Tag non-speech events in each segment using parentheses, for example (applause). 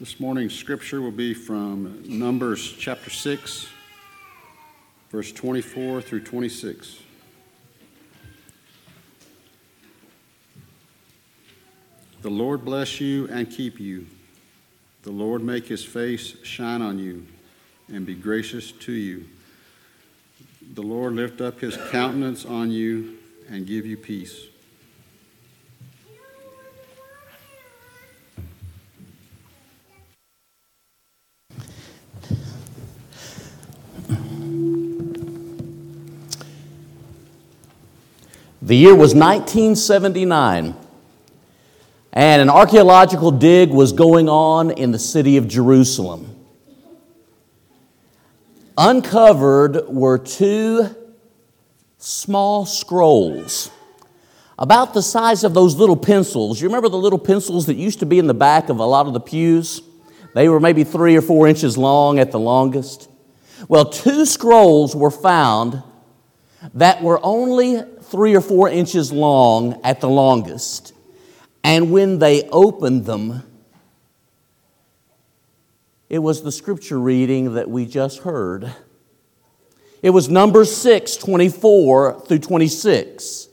This morning's scripture will be from Numbers chapter 6, verse 24 through 26. The Lord bless you and keep you. The Lord make his face shine on you and be gracious to you. The Lord lift up his countenance on you and give you peace. The year was 1979, and an archaeological dig was going on in the city of Jerusalem. Uncovered were two small scrolls, about the size of those little pencils. You remember the little pencils that used to be in the back of a lot of the pews? They were maybe three or four inches long at the longest. Well, two scrolls were found that were only three or four inches long at the longest. And when they opened them, it was the scripture reading that we just heard. It was number 6, 24 through 26,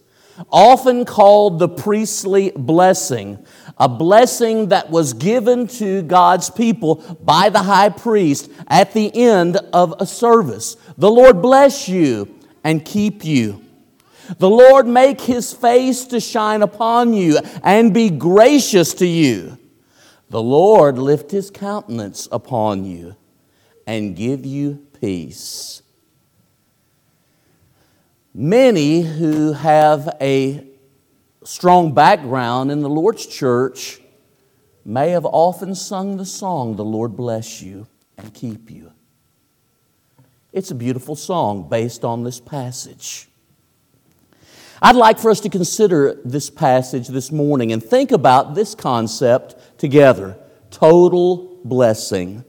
often called the priestly blessing, a blessing that was given to God's people by the high priest at the end of a service. The Lord bless you and keep you. The Lord make his face to shine upon you and be gracious to you. The Lord lift his countenance upon you and give you peace. Many who have a strong background in the Lord's church may have often sung the song, The Lord bless you and keep you. It's a beautiful song based on this passage. I'd like for us to consider this passage this morning and think about this concept together total blessing.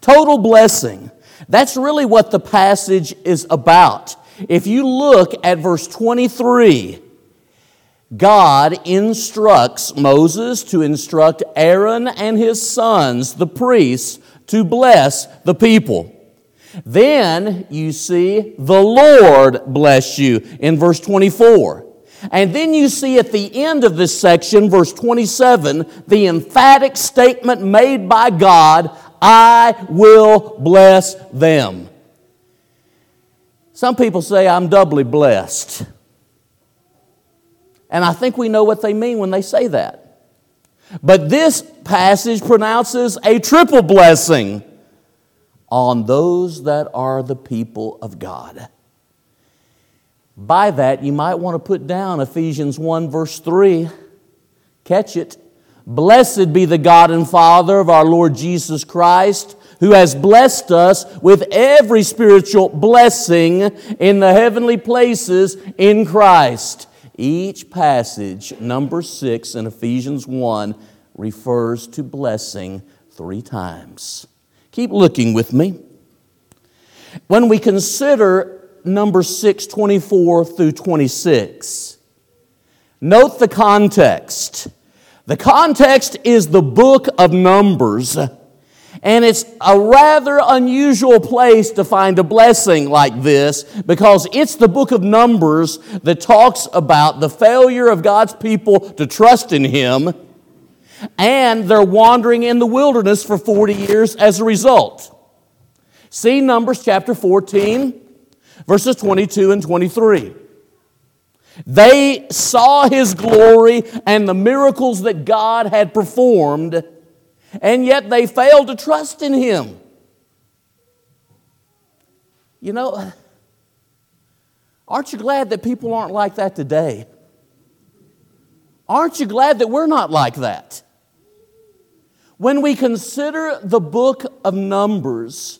Total blessing. That's really what the passage is about. If you look at verse 23, God instructs Moses to instruct Aaron and his sons, the priests, to bless the people. Then you see the Lord bless you in verse 24. And then you see at the end of this section, verse 27, the emphatic statement made by God I will bless them. Some people say, I'm doubly blessed. And I think we know what they mean when they say that. But this passage pronounces a triple blessing on those that are the people of God. By that, you might want to put down Ephesians 1, verse 3. Catch it. Blessed be the God and Father of our Lord Jesus Christ, who has blessed us with every spiritual blessing in the heavenly places in Christ. Each passage, number 6 in Ephesians 1, refers to blessing three times. Keep looking with me. When we consider number 6, 24 through 26, note the context. The context is the book of Numbers. And it's a rather unusual place to find a blessing like this because it's the book of Numbers that talks about the failure of God's people to trust in Him and they're wandering in the wilderness for 40 years as a result. See Numbers chapter 14, verses 22 and 23. They saw his glory and the miracles that God had performed, and yet they failed to trust in him. You know, aren't you glad that people aren't like that today? Aren't you glad that we're not like that? When we consider the book of Numbers,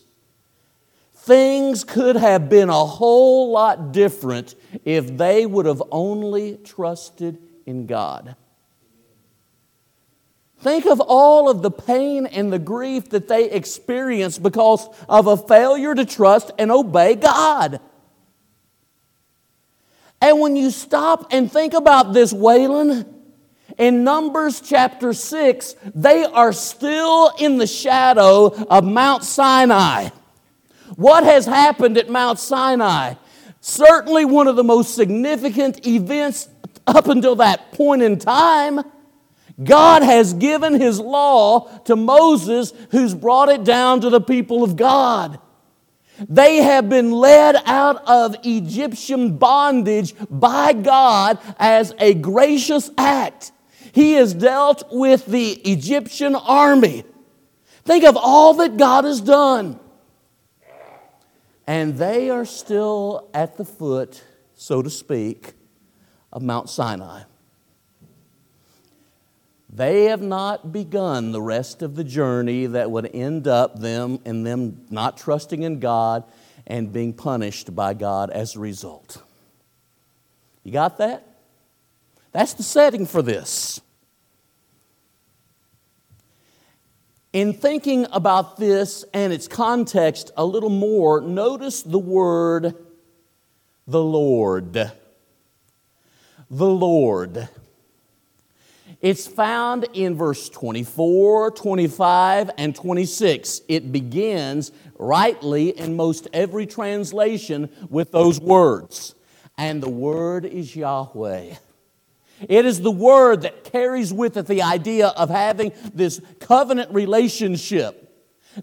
things could have been a whole lot different if they would have only trusted in God. Think of all of the pain and the grief that they experienced because of a failure to trust and obey God. And when you stop and think about this, Waylon, In Numbers chapter 6, they are still in the shadow of Mount Sinai. What has happened at Mount Sinai? Certainly one of the most significant events up until that point in time. God has given His law to Moses, who's brought it down to the people of God. They have been led out of Egyptian bondage by God as a gracious act. He has dealt with the Egyptian army. Think of all that God has done. And they are still at the foot, so to speak, of Mount Sinai. They have not begun the rest of the journey that would end up them and them not trusting in God and being punished by God as a result. You got that? That's the setting for this. In thinking about this and its context a little more, notice the word the Lord. The Lord. It's found in verse 24, 25, and 26. It begins rightly in most every translation with those words. And the word is Yahweh. It is the word that carries with it the idea of having this covenant relationship,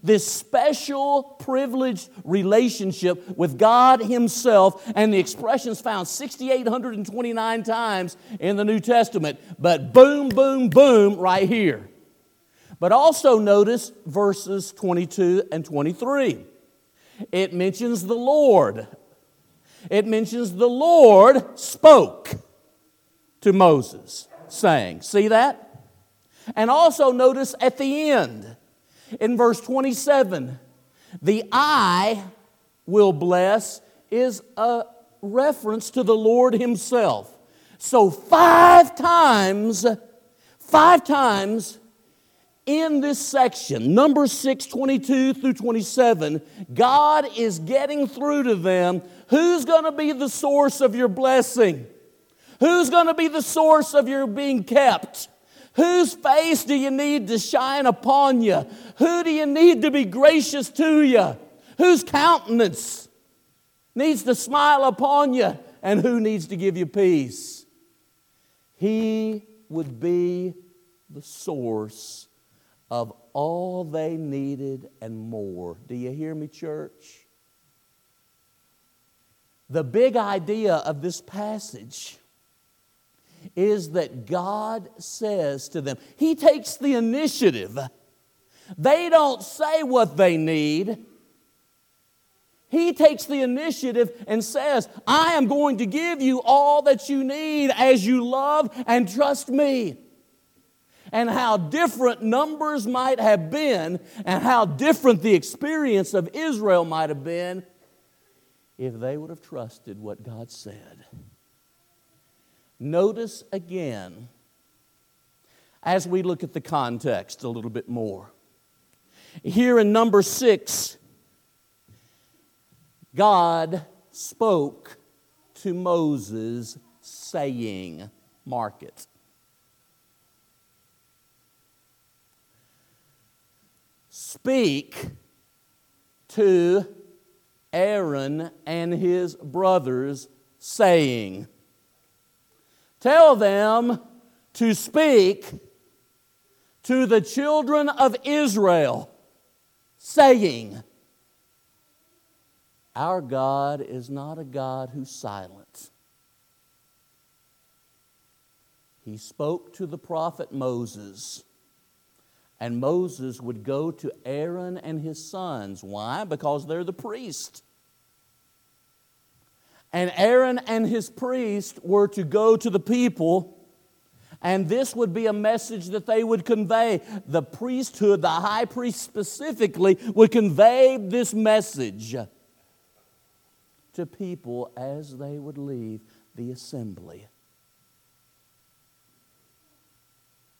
this special privileged relationship with God Himself, and the expressions found 6,829 times in the New Testament. But boom, boom, boom, right here. But also notice verses 22 and 23. It mentions the Lord. It mentions the Lord spoke to Moses, saying, See that? And also notice at the end, in verse 27, the I will bless is a reference to the Lord Himself. So, five times, five times in this section, number 6, 22 through 27, God is getting through to them who's going to be the source of your blessing? Who's going to be the source of your being kept? Whose face do you need to shine upon you? Who do you need to be gracious to you? Whose countenance needs to smile upon you? And who needs to give you peace? He would be the source of all they needed and more. Do you hear me, church? The big idea of this passage is that God says to them, He takes the initiative. They don't say what they need. He takes the initiative and says, I am going to give you all that you need as you love and trust me. And how different numbers might have been, and how different the experience of Israel might have been if they would have trusted what God said. Notice again, as we look at the context a little bit more. Here in number six, God spoke to Moses, saying, Mark it. Speak to Aaron and his brothers, saying, Tell them to speak to the children of Israel, saying, Our God is not a God who's silent. He spoke to the prophet Moses, and Moses would go to Aaron and his sons. Why? Because they're the priest. And Aaron and his priest were to go to the people, and this would be a message that they would convey. The priesthood, the high priest specifically, would convey this message to people as they would leave the assembly.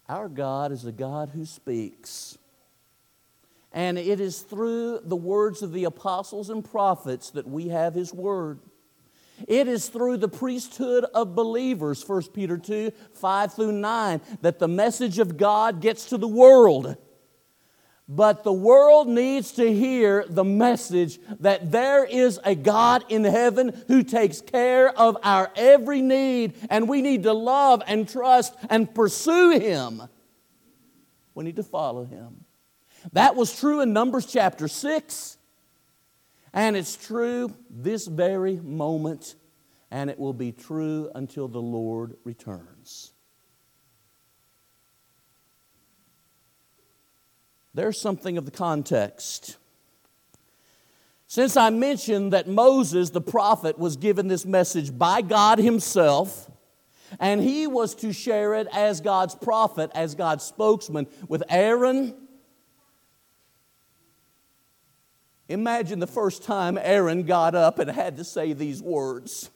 Our God is a God who speaks. And it is through the words of the apostles and prophets that we have His Word. It is through the priesthood of believers, 1 Peter 2 5 through 9, that the message of God gets to the world. But the world needs to hear the message that there is a God in heaven who takes care of our every need, and we need to love and trust and pursue Him. We need to follow Him. That was true in Numbers chapter 6, and it's true this very moment, and it will be true until the Lord returns. There's something of the context. Since I mentioned that Moses, the prophet, was given this message by God Himself, and he was to share it as God's prophet, as God's spokesman with Aaron. Imagine the first time Aaron got up and had to say these words.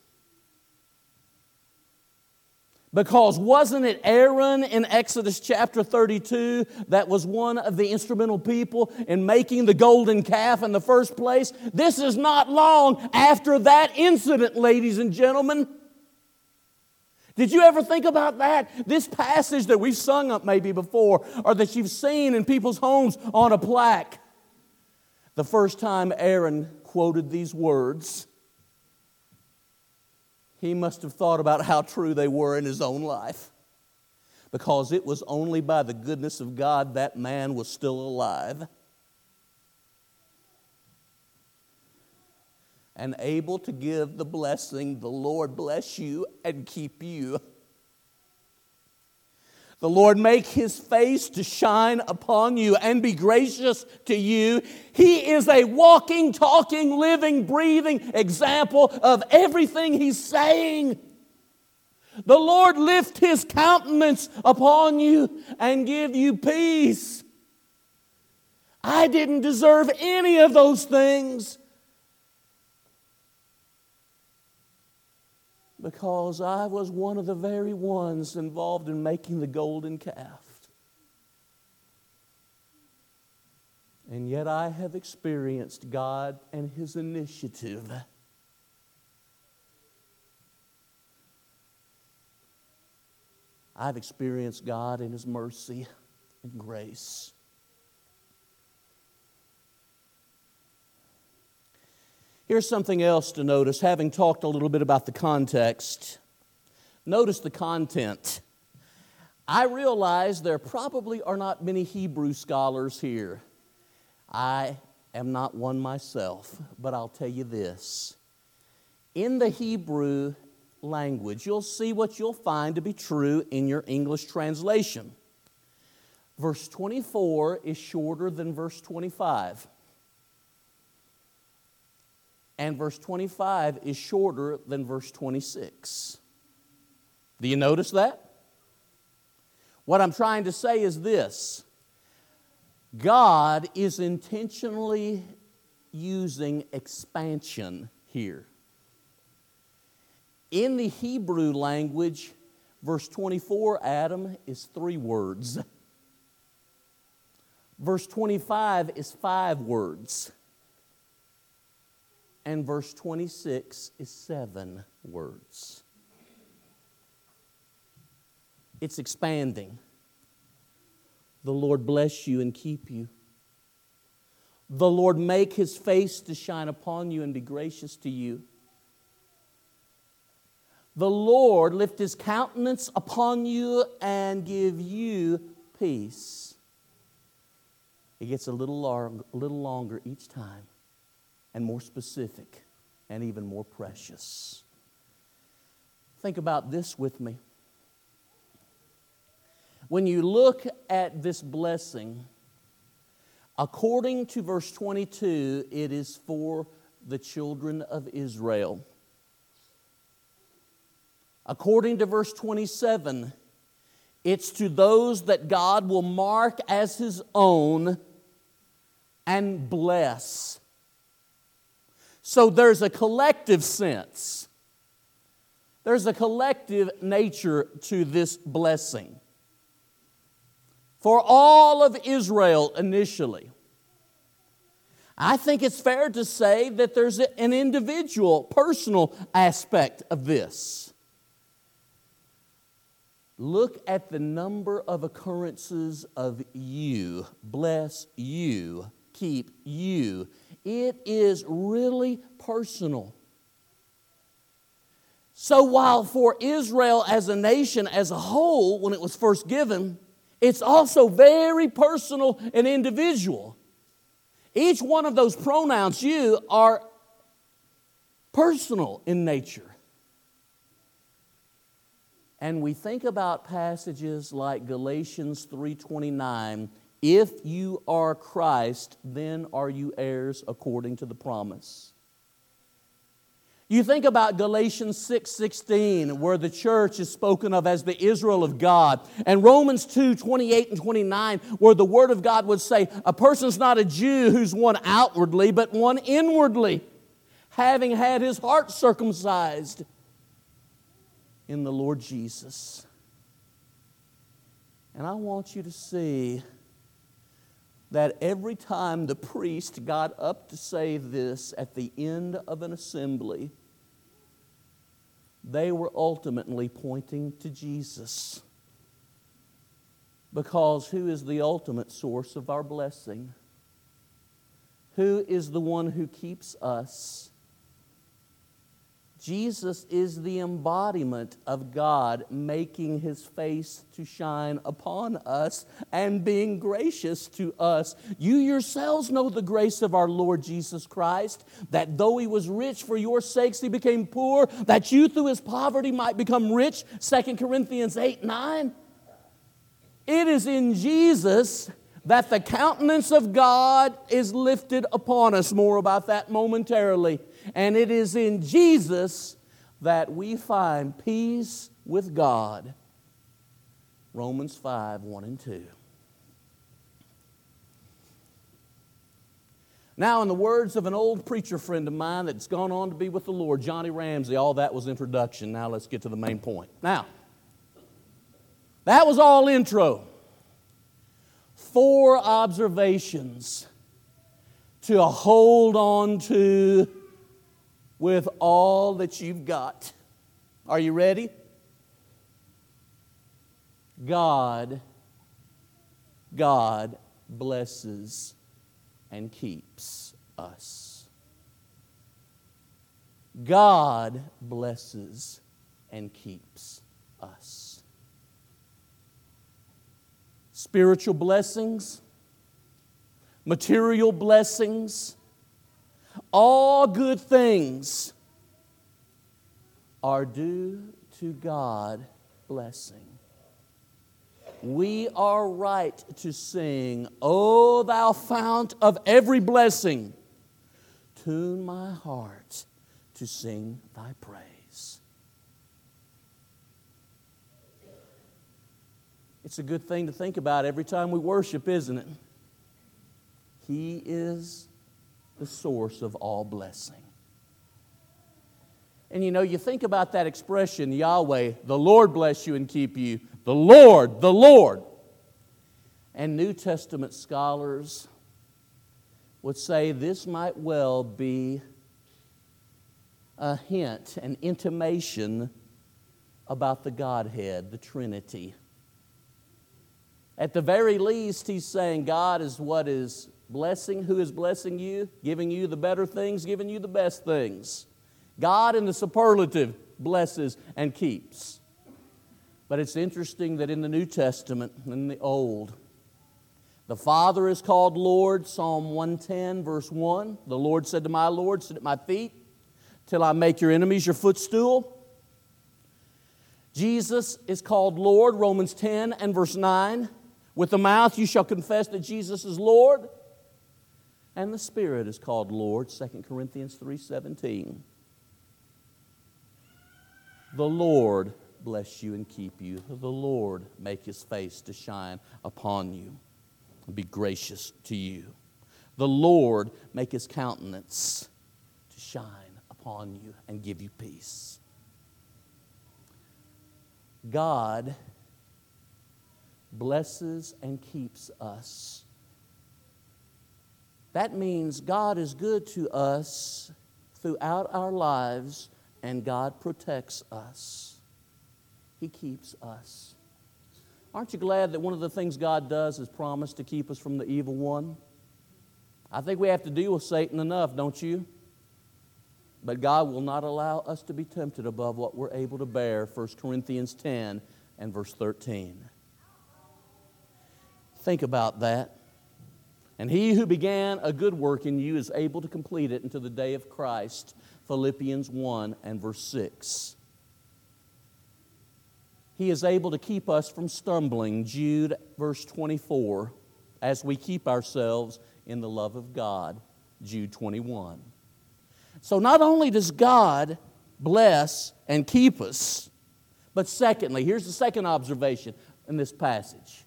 Because wasn't it Aaron in Exodus chapter 32 that was one of the instrumental people in making the golden calf in the first place? This is not long after that incident, ladies and gentlemen. Did you ever think about that? This passage that we've sung up maybe before, or that you've seen in people's homes on a plaque. The first time Aaron quoted these words, he must have thought about how true they were in his own life. Because it was only by the goodness of God that man was still alive and able to give the blessing, the Lord bless you and keep you. The Lord make his face to shine upon you and be gracious to you. He is a walking, talking, living, breathing example of everything he's saying. The Lord lift his countenance upon you and give you peace. I didn't deserve any of those things. Because I was one of the very ones involved in making the golden calf. And yet I have experienced God and His initiative. I've experienced God and His mercy and grace. Here's something else to notice, having talked a little bit about the context. Notice the content. I realize there probably are not many Hebrew scholars here. I am not one myself, but I'll tell you this. In the Hebrew language, you'll see what you'll find to be true in your English translation. Verse 24 is shorter than verse 25 and verse 25 is shorter than verse 26. Do you notice that? What I'm trying to say is this God is intentionally using expansion here. In the Hebrew language, verse 24, Adam, is three words. Verse 25 is five words and verse 26 is seven words. It's expanding. The Lord bless you and keep you. The Lord make his face to shine upon you and be gracious to you. The Lord lift his countenance upon you and give you peace. It gets a little, long, a little longer each time and more specific and even more precious. Think about this with me. When you look at this blessing, according to verse 22, it is for the children of Israel. According to verse 27, it's to those that God will mark as His own and bless. So there's a collective sense. There's a collective nature to this blessing. For all of Israel initially. I think it's fair to say that there's an individual, personal aspect of this. Look at the number of occurrences of you, bless you, keep you. It is really personal. So, while for Israel as a nation as a whole, when it was first given, it's also very personal and individual. Each one of those pronouns, you, are personal in nature. And we think about passages like Galatians 3:29, if you are Christ, then are you heirs according to the promise. You think about Galatians 6:16 where the church is spoken of as the Israel of God and Romans 2:28 and 29 where the word of God would say a person's not a Jew who's one outwardly but one inwardly having had his heart circumcised in the Lord Jesus. And I want you to see that every time the priest got up to say this at the end of an assembly, they were ultimately pointing to Jesus. Because who is the ultimate source of our blessing? Who is the one who keeps us? Jesus is the embodiment of God making his face to shine upon us and being gracious to us. You yourselves know the grace of our Lord Jesus Christ, that though he was rich for your sakes, he became poor, that you through his poverty might become rich. 2 Corinthians 8 9. It is in Jesus that the countenance of God is lifted upon us. More about that momentarily. And it is in Jesus that we find peace with God. Romans 5 1 and 2. Now, in the words of an old preacher friend of mine that's gone on to be with the Lord, Johnny Ramsey, all that was introduction. Now, let's get to the main point. Now, that was all intro. Four observations to hold on to with all that you've got. Are you ready? God, God blesses and keeps us. God blesses and keeps us. Spiritual blessings, material blessings, all good things are due to God blessing. We are right to sing, O thou fount of every blessing, tune my heart to sing thy praise. It's a good thing to think about every time we worship, isn't it? He is the source of all blessing. And you know, you think about that expression, Yahweh, the Lord bless you and keep you, the Lord, the Lord. And New Testament scholars would say this might well be a hint, an intimation about the Godhead, the Trinity. At the very least, he's saying God is what is Blessing, who is blessing you? Giving you the better things, giving you the best things. God in the superlative blesses and keeps. But it's interesting that in the New Testament, in the Old, the Father is called Lord, Psalm 110, verse 1. The Lord said to my Lord, Sit at my feet till I make your enemies your footstool. Jesus is called Lord, Romans 10 and verse 9. With the mouth you shall confess that Jesus is Lord and the Spirit is called Lord, 2 Corinthians 3:17. The Lord bless you and keep you. The Lord make his face to shine upon you and be gracious to you. The Lord make his countenance to shine upon you and give you peace. God blesses and keeps us That means God is good to us throughout our lives and God protects us. He keeps us. Aren't you glad that one of the things God does is promise to keep us from the evil one? I think we have to deal with Satan enough, don't you? But God will not allow us to be tempted above what we're able to bear. 1 Corinthians 10 and verse 13. Think about that. And he who began a good work in you is able to complete it until the day of Christ. Philippians 1 and verse 6. He is able to keep us from stumbling. Jude, verse 24, as we keep ourselves in the love of God. Jude 21. So not only does God bless and keep us, but secondly, here's the second observation in this passage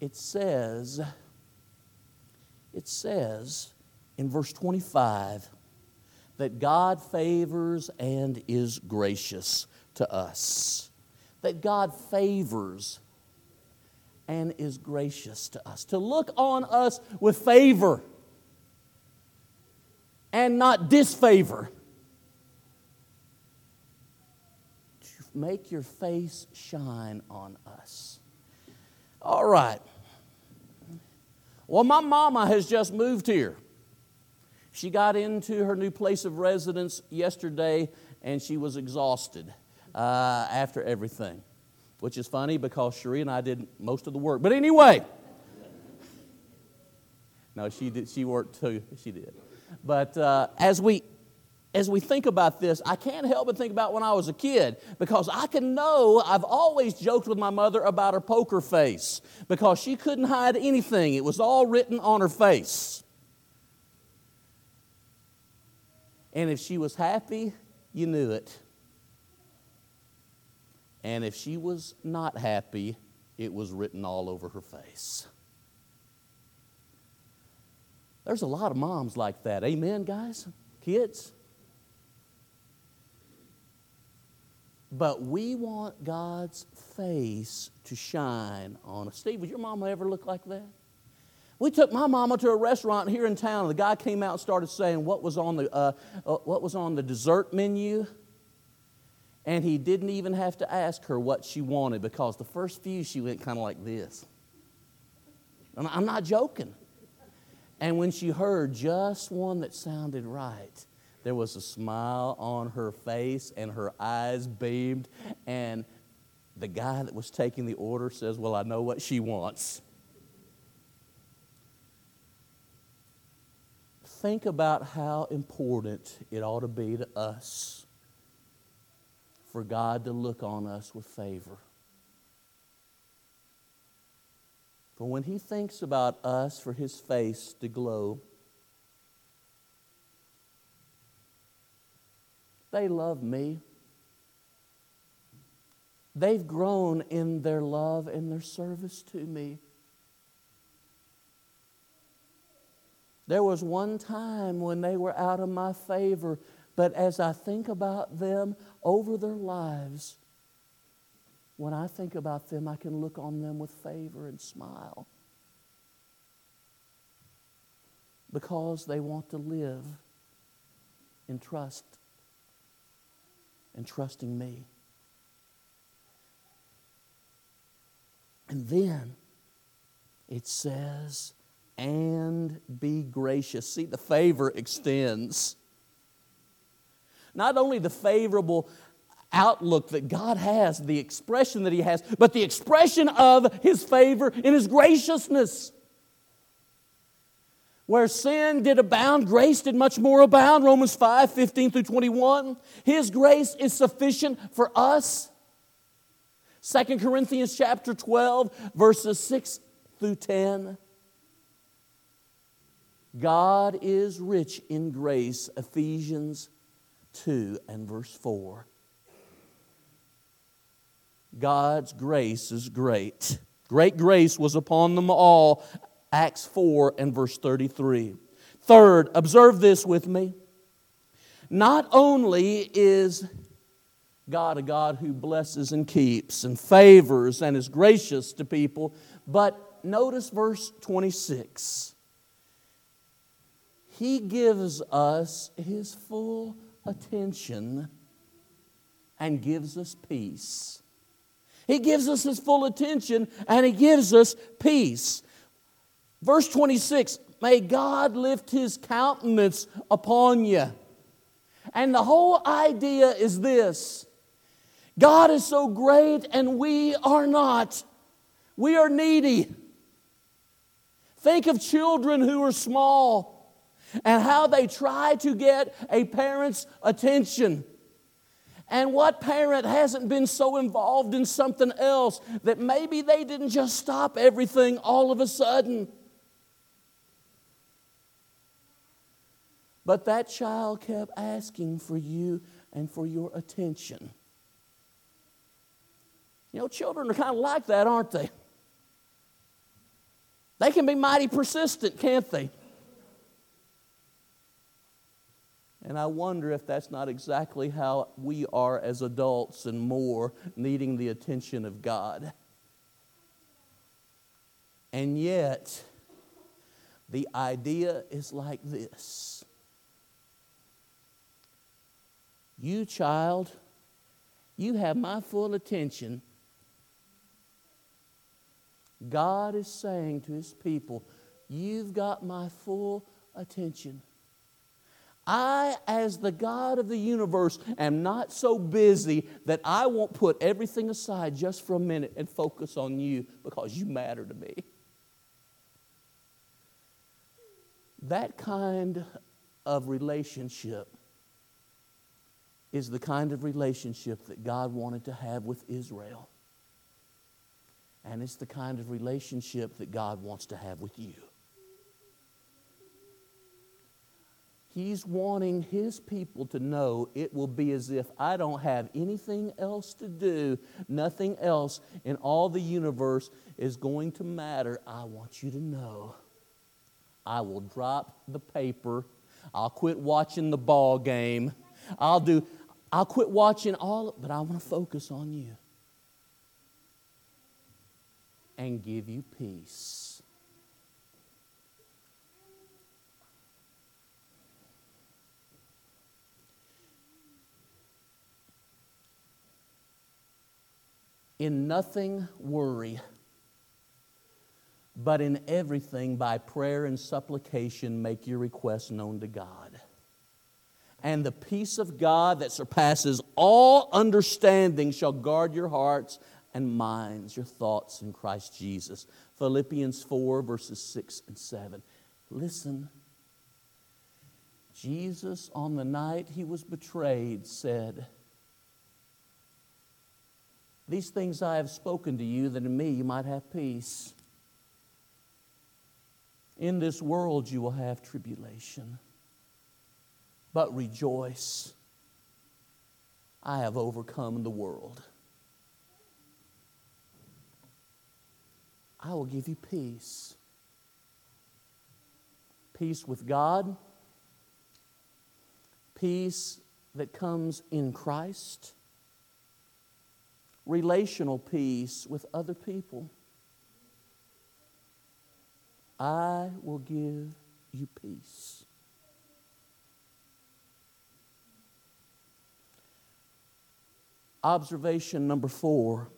it says, it says in verse 25 that God favors and is gracious to us. That God favors and is gracious to us. To look on us with favor and not disfavor. To make your face shine on us. All right. Well, my mama has just moved here. She got into her new place of residence yesterday and she was exhausted uh, after everything, which is funny because Cherie and I did most of the work. But anyway, (laughs) no, she did. She worked too. She did. But uh, as we as we think about this, I can't help but think about when I was a kid because I can know I've always joked with my mother about her poker face because she couldn't hide anything, it was all written on her face. And if she was happy, you knew it. And if she was not happy, it was written all over her face. There's a lot of moms like that. Amen, guys? Kids? But we want God's face to shine on us. Steve, would your mama ever look like that? We took my mama to a restaurant here in town, and the guy came out and started saying what was on the, uh, uh, what was on the dessert menu. And he didn't even have to ask her what she wanted because the first few she went kind of like this. I'm not joking. And when she heard just one that sounded right, there was a smile on her face and her eyes beamed. And the guy that was taking the order says, Well, I know what she wants. Think about how important it ought to be to us for God to look on us with favor. For when He thinks about us, for His face to glow, They love me. They've grown in their love and their service to me. There was one time when they were out of my favor, but as I think about them over their lives, when I think about them, I can look on them with favor and smile. Because they want to live in trust and trusting me. And then it says, and be gracious. See, the favor extends. Not only the favorable outlook that God has, the expression that He has, but the expression of His favor in His graciousness. Where sin did abound, grace did much more abound. Romans 5 15 through 21. His grace is sufficient for us. 2 Corinthians chapter 12, verses 6 through 10. God is rich in grace, Ephesians 2 and verse 4. God's grace is great. Great grace was upon them all Acts 4 and verse 33. Third, observe this with me. Not only is God a God who blesses and keeps and favors and is gracious to people, but notice verse 26. He gives us his full attention and gives us peace. He gives us his full attention and he gives us peace. Verse 26 May God lift his countenance upon you. And the whole idea is this God is so great and we are not. We are needy. Think of children who are small and how they try to get a parent's attention. And what parent hasn't been so involved in something else that maybe they didn't just stop everything all of a sudden? But that child kept asking for you and for your attention. You know, children are kind of like that, aren't they? They can be mighty persistent, can't they? And I wonder if that's not exactly how we are as adults and more needing the attention of God. And yet, the idea is like this You, child, you have my full attention. God is saying to his people, You've got my full attention. I, as the God of the universe, am not so busy that I won't put everything aside just for a minute and focus on you because you matter to me. That kind of relationship is the kind of relationship that God wanted to have with Israel. And it's the kind of relationship that God wants to have with you. He's wanting his people to know it will be as if I don't have anything else to do, nothing else in all the universe is going to matter. I want you to know I will drop the paper. I'll quit watching the ball game. I'll do I'll quit watching all, but I want to focus on you and give you peace. In nothing worry, but in everything by prayer and supplication make your requests known to God. And the peace of God that surpasses all understanding shall guard your hearts and minds, your thoughts in Christ Jesus. Philippians 4, verses 6 and 7. Listen. Jesus, on the night he was betrayed, said, these things I have spoken to you, that in me you might have peace. In this world you will have tribulation, but rejoice. I have overcome the world. I will give you peace. Peace with God, peace that comes in Christ relational peace with other people. I will give you peace. Observation number four,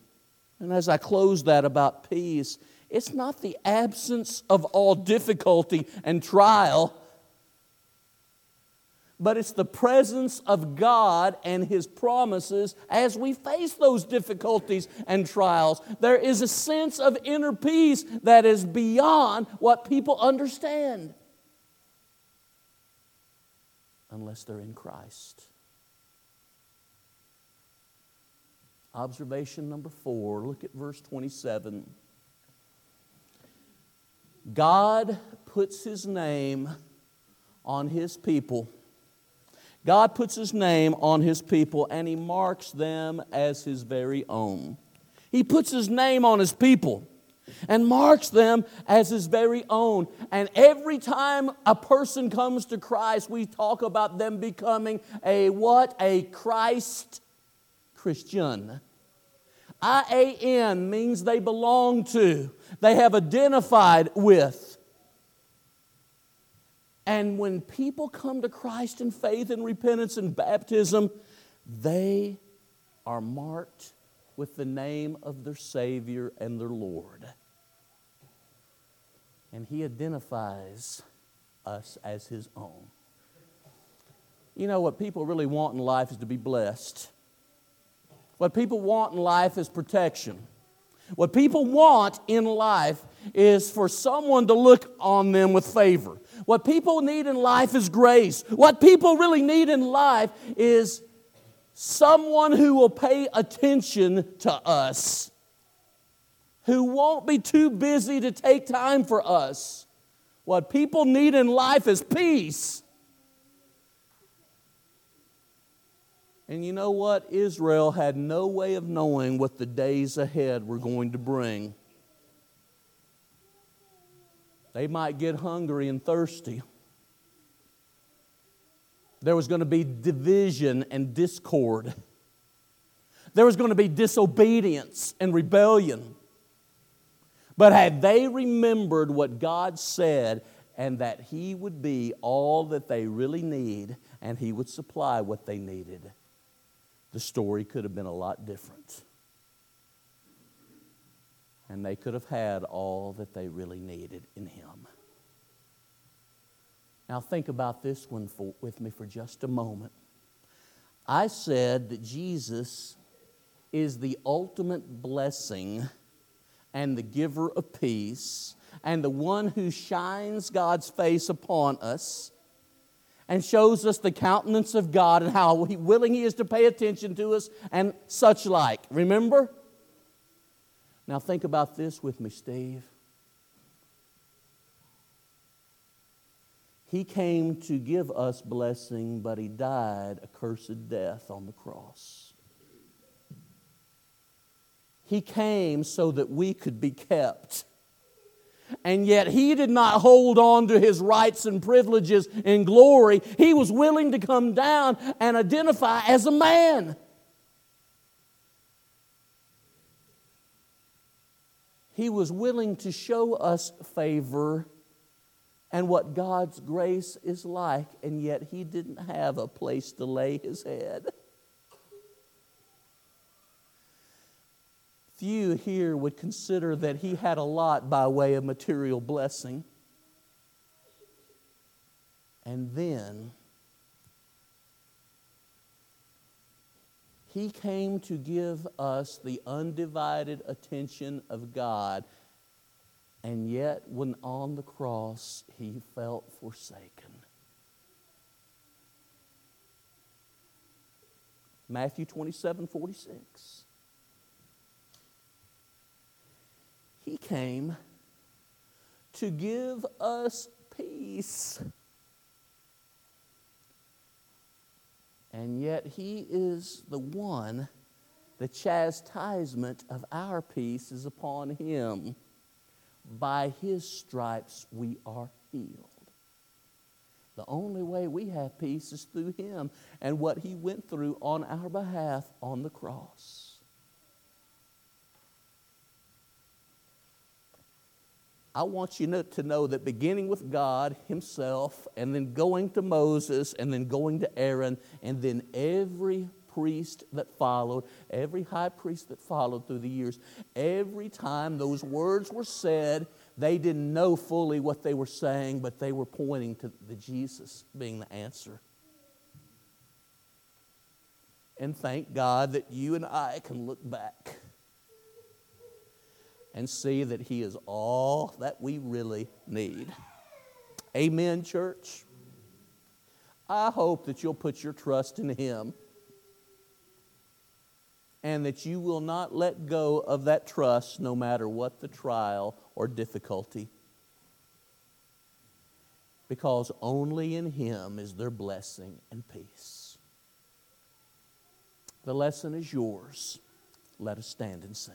and as I close that about peace, it's not the absence of all difficulty and trial but it's the presence of God and His promises as we face those difficulties and trials. There is a sense of inner peace that is beyond what people understand unless they're in Christ. Observation number four, look at verse 27. God puts His name on His people God puts his name on his people and he marks them as his very own. He puts his name on his people and marks them as his very own. And every time a person comes to Christ, we talk about them becoming a what? A Christ Christian. I A N means they belong to. they have identified with. And when people come to Christ in faith and repentance and baptism, they are marked with the name of their Savior and their Lord. And He identifies us as His own. You know what people really want in life is to be blessed. What people want in life is protection. What people want in life is for someone to look on them with favor. What people need in life is grace. What people really need in life is someone who will pay attention to us, who won't be too busy to take time for us. What people need in life is peace. And you know what? Israel had no way of knowing what the days ahead were going to bring. They might get hungry and thirsty. There was going to be division and discord. There was going to be disobedience and rebellion. But had they remembered what God said and that He would be all that they really need and He would supply what they needed, the story could have been a lot different. And they could have had all that they really needed in Him. Now, think about this one for, with me for just a moment. I said that Jesus is the ultimate blessing and the giver of peace and the one who shines God's face upon us and shows us the countenance of God and how willing He is to pay attention to us and such like. Remember? Now, think about this with me, Steve. He came to give us blessing, but He died a cursed death on the cross. He came so that we could be kept and yet he did not hold on to his rights and privileges in glory. He was willing to come down and identify as a man. He was willing to show us favor and what God's grace is like, and yet he didn't have a place to lay his head. Few here would consider that he had a lot by way of material blessing. And then he came to give us the undivided attention of God. And yet, when on the cross, he felt forsaken. Matthew 27 46. He came to give us peace. And yet, He is the one, the chastisement of our peace is upon Him. By His stripes we are healed. The only way we have peace is through Him and what He went through on our behalf on the cross. I want you to know that beginning with God Himself, and then going to Moses, and then going to Aaron, and then every priest that followed, every high priest that followed through the years, every time those words were said, they didn't know fully what they were saying, but they were pointing to the Jesus being the answer. And thank God that you and I can look back and see that He is all that we really need. Amen, church? I hope that you'll put your trust in Him and that you will not let go of that trust no matter what the trial or difficulty. Because only in Him is there blessing and peace. The lesson is yours. Let us stand and sing.